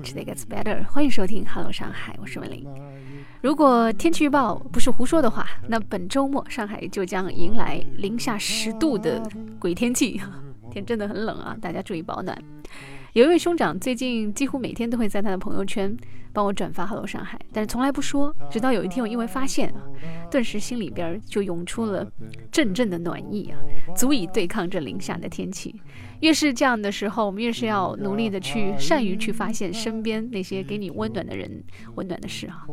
有音乐，Each day gets better。欢迎收听 Hello 上海，我是文玲。如果天气预报不是胡说的话，那本周末上海就将迎来零下十度的鬼天气，天真的很冷啊！大家注意保暖。有一位兄长最近几乎每天都会在他的朋友圈帮我转发 “Hello 上海”，但是从来不说。直到有一天，我因为发现啊，顿时心里边就涌出了阵阵的暖意啊，足以对抗这零下的天气。越是这样的时候，我们越是要努力的去善于去发现身边那些给你温暖的人、温暖的事啊。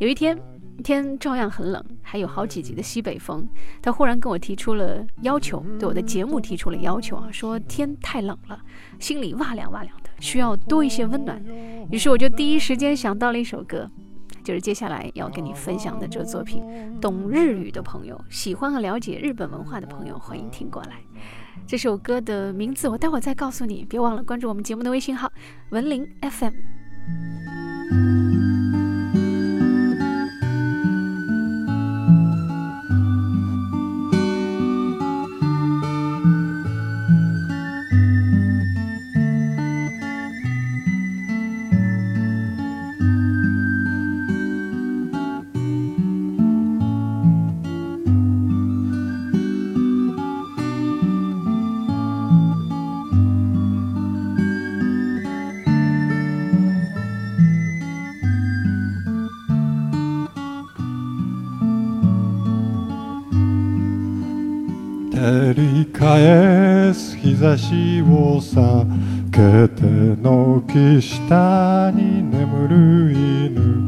有一天。天照样很冷，还有好几级的西北风。他忽然跟我提出了要求，对我的节目提出了要求啊，说天太冷了，心里哇凉哇凉的，需要多一些温暖。于是我就第一时间想到了一首歌，就是接下来要跟你分享的这作品。懂日语的朋友，喜欢和了解日本文化的朋友，欢迎听过来。这首歌的名字我待会儿再告诉你，别忘了关注我们节目的微信号文林 FM。返す日差しを避けて軒下に眠る犬。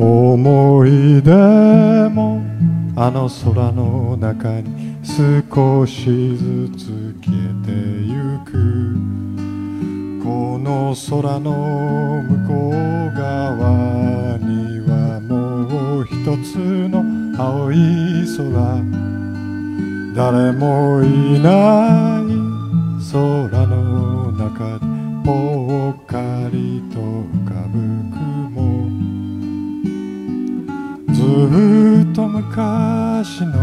思い出もあの空の中に少しずつ消えてゆく。この空の向こう側にはもう一つの青い空。誰もいない空の中でぽっかりと浮かぶ雲。ずっと昔の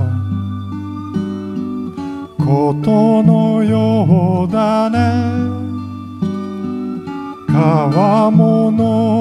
ことのようだね。川面の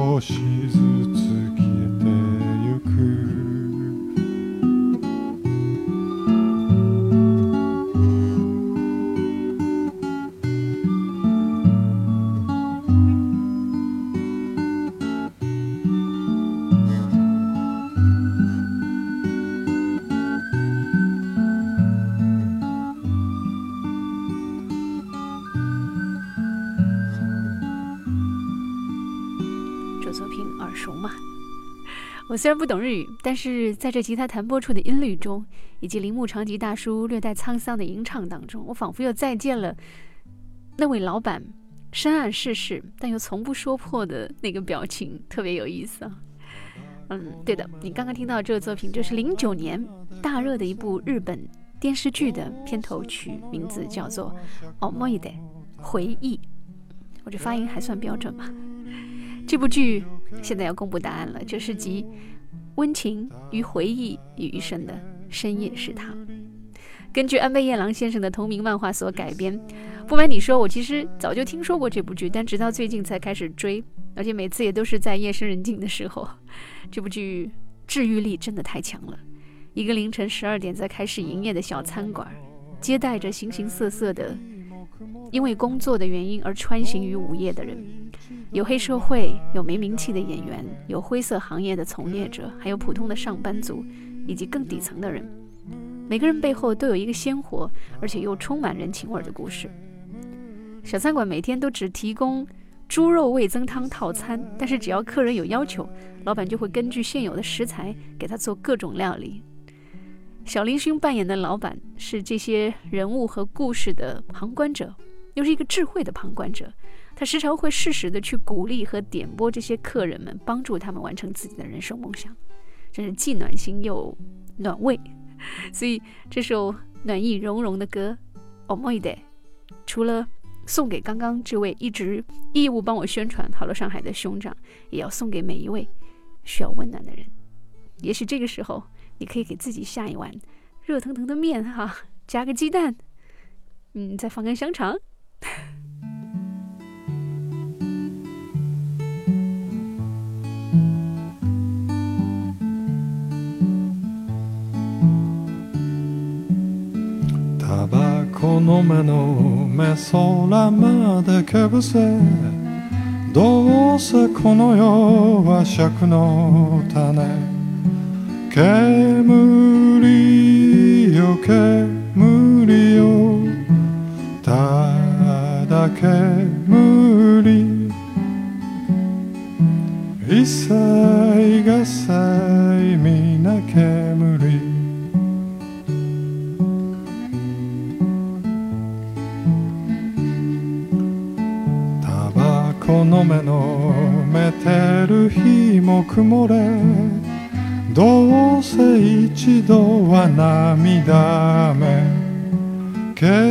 少しずつ我虽然不懂日语，但是在这吉他弹拨出的音律中，以及铃木长吉大叔略带沧桑的吟唱当中，我仿佛又再见了那位老板深谙世事但又从不说破的那个表情，特别有意思啊。嗯，对的，你刚刚听到这个作品，就是零九年大热的一部日本电视剧的片头曲，名字叫做《Omoide》回忆。我这发音还算标准吧？这部剧现在要公布答案了，就是集温情与回忆于一身的深夜食堂。根据安倍夜郎先生的同名漫画所改编。不瞒你说，我其实早就听说过这部剧，但直到最近才开始追。而且每次也都是在夜深人静的时候。这部剧治愈力真的太强了。一个凌晨十二点才开始营业的小餐馆，接待着形形色色的因为工作的原因而穿行于午夜的人，有黑社会，有没名气的演员，有灰色行业的从业者，还有普通的上班族，以及更底层的人。每个人背后都有一个鲜活而且又充满人情味的故事。小餐馆每天都只提供猪肉味增汤套餐，但是只要客人有要求，老板就会根据现有的食材给他做各种料理。小林兄扮演的老板是这些人物和故事的旁观者，又是一个智慧的旁观者。他时常会适时的去鼓励和点拨这些客人们，帮助他们完成自己的人生梦想，真是既暖心又暖胃。所以这首暖意融融的歌《，omoid，》，除了送给刚刚这位一直义务帮我宣传《好了上海》的兄长，也要送给每一位需要温暖的人。也许这个时候，你可以给自己下一碗热腾腾的面哈，加个鸡蛋，嗯，再放根香肠。の目の目空までけぶせ。どうせこの世は尺の種。煙よ煙よ。ただ煙る日も曇れ。どうせ一度は涙目。煙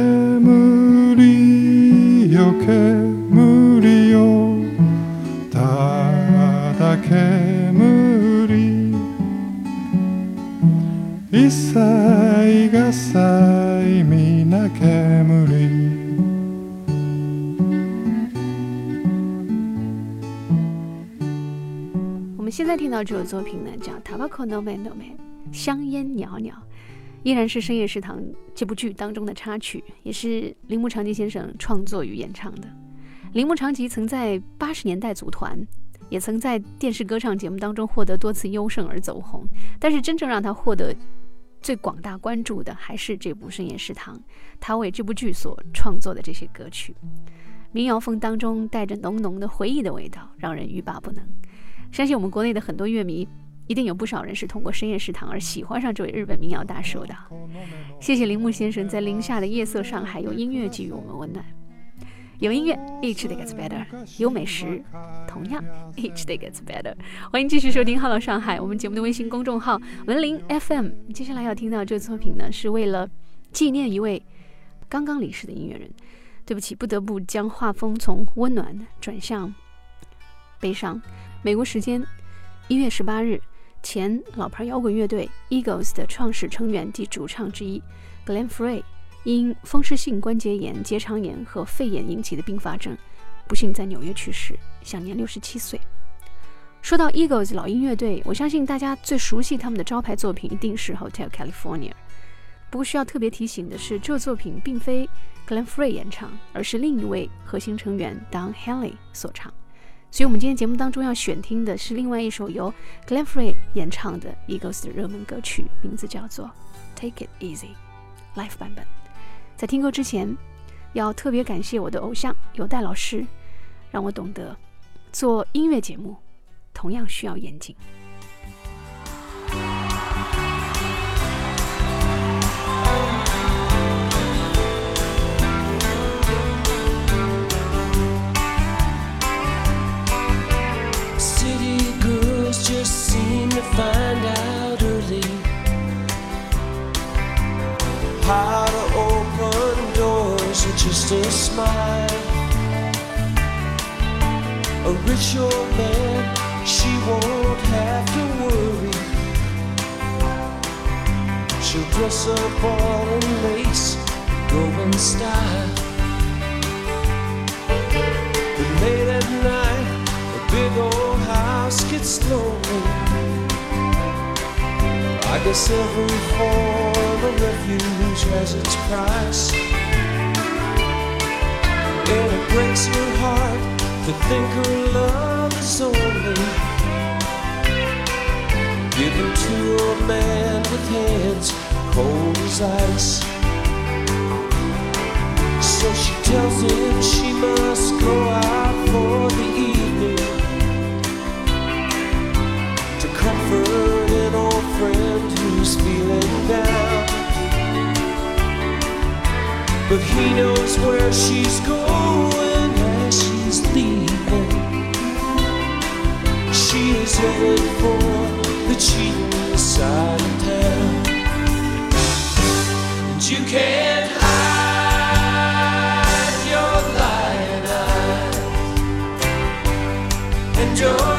よ煙よただ煙。一切がさい皆煙现在听到这首作品呢，叫《Tobacco No Man No Man》，香烟袅袅，依然是《深夜食堂》这部剧当中的插曲，也是铃木长吉先生创作与演唱的。铃木长吉曾在八十年代组团，也曾在电视歌唱节目当中获得多次优胜而走红。但是真正让他获得最广大关注的，还是这部《深夜食堂》，他为这部剧所创作的这些歌曲，民谣风当中带着浓浓的回忆的味道，让人欲罢不能。相信我们国内的很多乐迷，一定有不少人是通过深夜食堂而喜欢上这位日本民谣大叔的。谢谢铃木先生在零下的夜色上还有音乐给予我们温暖。有音乐，each day gets better；有美食，同样，each day gets better。欢迎继续收听《Hello 上海》，我们节目的微信公众号文林 FM。接下来要听到这作品呢，是为了纪念一位刚刚离世的音乐人。对不起，不得不将画风从温暖转向悲伤。美国时间一月十八日，前老牌摇滚乐队 Eagles 的创始成员及主唱之一 Glenn Frey 因风湿性关节炎、结肠炎和肺炎引起的并发症，不幸在纽约去世，享年六十七岁。说到 Eagles 老鹰乐队，我相信大家最熟悉他们的招牌作品一定是 Hotel California。不过需要特别提醒的是，这作品并非 Glenn Frey 演唱，而是另一位核心成员 Don Henley 所唱。所以，我们今天节目当中要选听的是另外一首由 Glen Frey 演唱的 Eagles 的热门歌曲，名字叫做《Take It Easy》Life 版本。在听歌之前，要特别感谢我的偶像有戴老师，让我懂得做音乐节目同样需要严谨。smile. A rich old man, she won't have to worry. She'll dress up all in lace, go in style. But late at night, a big old house gets lonely. I guess every form of refuge has its price. And it breaks your heart to think her love is only given to a man with hands cold as ice. So she tells him she must go out for the evening to comfort an old friend who's feeling down. But he knows where she's going as she's leaving. She is headed for the cheating side of town. And you can't hide your lying eyes and your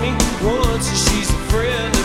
me. Says she's a friend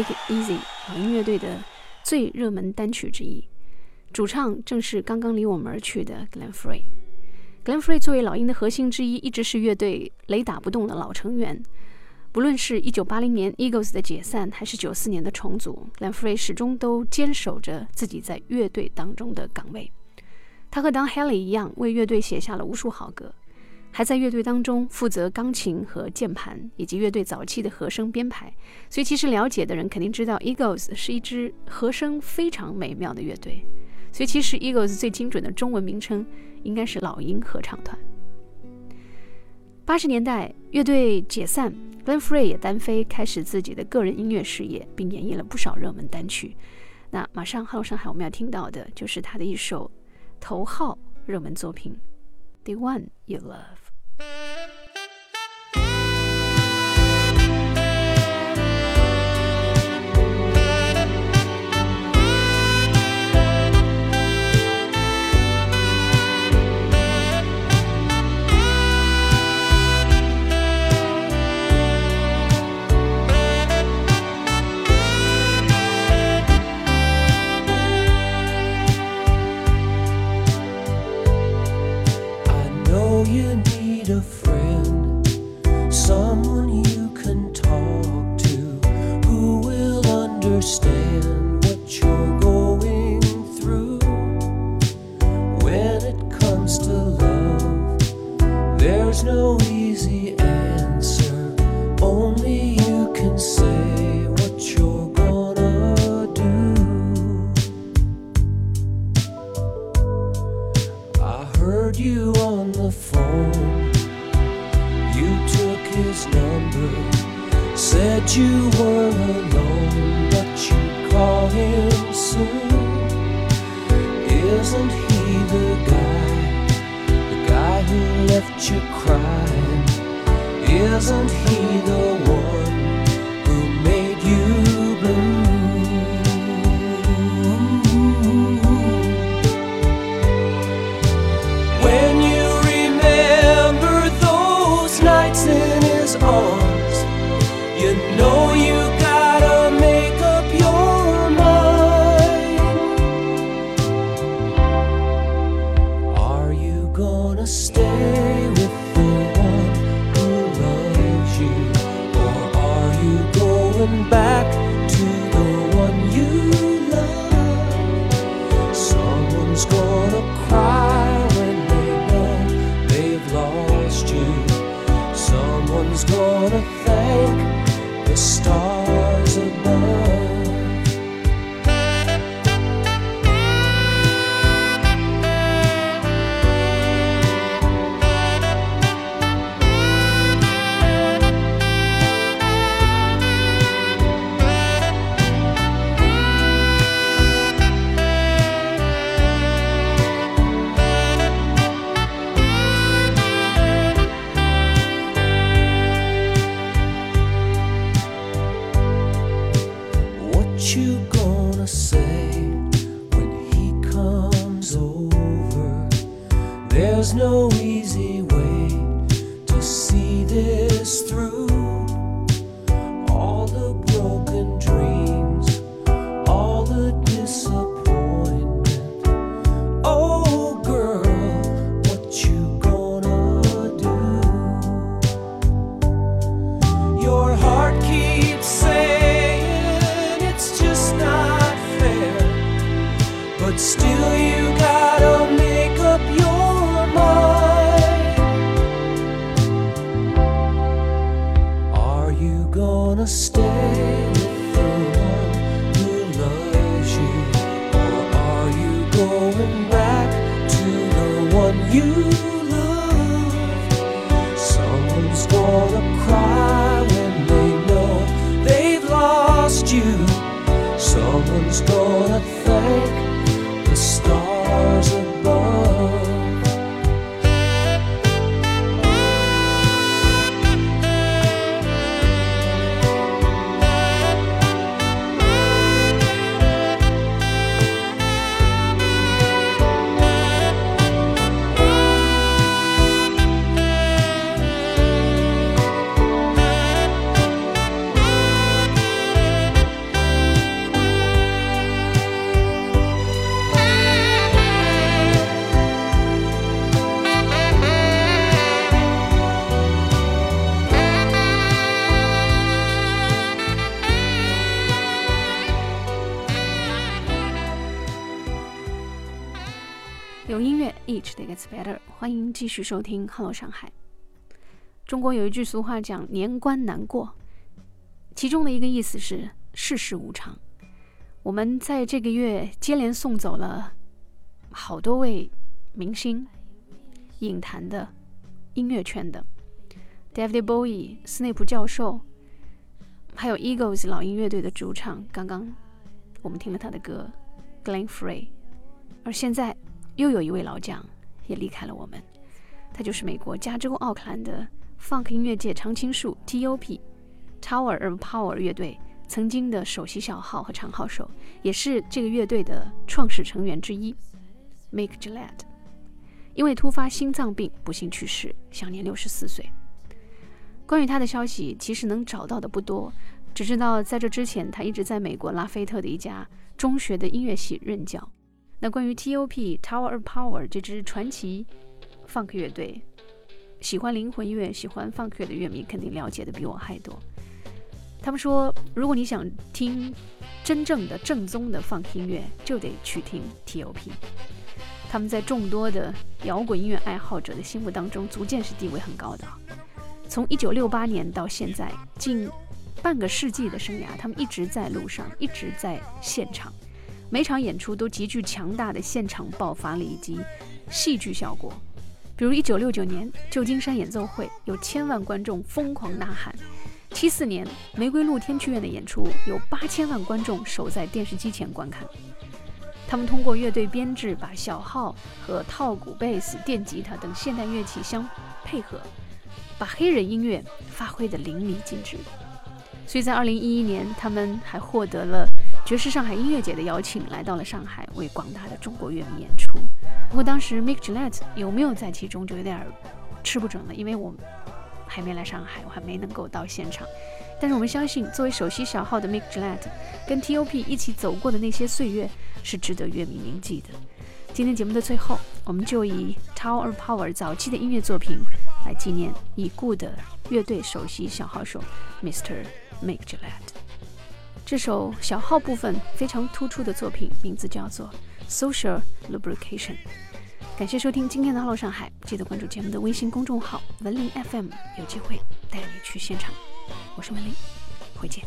Take It Easy 老鹰乐队的最热门单曲之一，主唱正是刚刚离我们而去的 Glenn Frey。Glenn Frey 作为老鹰的核心之一，一直是乐队雷打不动的老成员。不论是一九八零年 Eagles 的解散，还是九四年的重组，Glenn Frey 始终都坚守着自己在乐队当中的岗位。他和 Don Henley 一样，为乐队写下了无数好歌。还在乐队当中负责钢琴和键盘，以及乐队早期的和声编排。所以，其实了解的人肯定知道，Eagles 是一支和声非常美妙的乐队。所以，其实 Eagles 最精准的中文名称应该是老鹰合唱团。八十年代，乐队解散，Glen Frey 也单飞，开始自己的个人音乐事业，并演绎了不少热门单曲。那马上，Hello 上海我们要听到的就是他的一首头号热门作品《The One You Love》。You need a 继续收听《Hello 上海》，中国有一句俗话讲“年关难过”，其中的一个意思是世事无常。我们在这个月接连送走了好多位明星、影坛的、音乐圈的，David Bowie、斯内普教授，还有 Eagles 老鹰乐队的主唱。刚刚我们听了他的歌，Glenn Frey。而现在又有一位老将也离开了我们，他就是美国加州奥克兰的 Funk 音乐界常青树 T.O.P. Tower of Power 乐队曾经的首席小号和长号手，也是这个乐队的创始成员之一 Mick Gillette，因为突发心脏病不幸去世，享年六十四岁。关于他的消息，其实能找到的不多，只知道在这之前，他一直在美国拉菲特的一家中学的音乐系任教。那关于 T.O.P. Tower of Power 这支传奇 Funk 乐队，喜欢灵魂乐、喜欢 Funk 乐的乐迷肯定了解的比我还多。他们说，如果你想听真正的正宗的 Funk 音乐，就得去听 T.O.P. 他们在众多的摇滚音乐爱好者的心目当中，逐渐是地位很高的。从1968年到现在，近半个世纪的生涯，他们一直在路上，一直在现场。每场演出都极具强大的现场爆发力以及戏剧效果，比如1969年旧金山演奏会有千万观众疯狂呐喊；74年玫瑰露天剧院的演出有八千万观众守在电视机前观看。他们通过乐队编制把小号和套鼓、贝斯、电吉他等现代乐器相配合，把黑人音乐发挥得淋漓尽致。所以在2011年，他们还获得了。爵士上海音乐节的邀请来到了上海，为广大的中国乐迷演出。不过当时 Mick Gillette 有没有在其中就有点吃不准了，因为我还没来上海，我还没能够到现场。但是我们相信，作为首席小号的 Mick Gillette，跟 T.O.P 一起走过的那些岁月是值得乐迷铭记的。今天节目的最后，我们就以 Tower of Power 早期的音乐作品来纪念已故的乐队首席小号手 Mr. Mick Gillette。这首小号部分非常突出的作品，名字叫做《Social Lubrication》。感谢收听今天的《Hello 上海》，记得关注节目的微信公众号“文林 FM”，有机会带你去现场。我是文林，回见。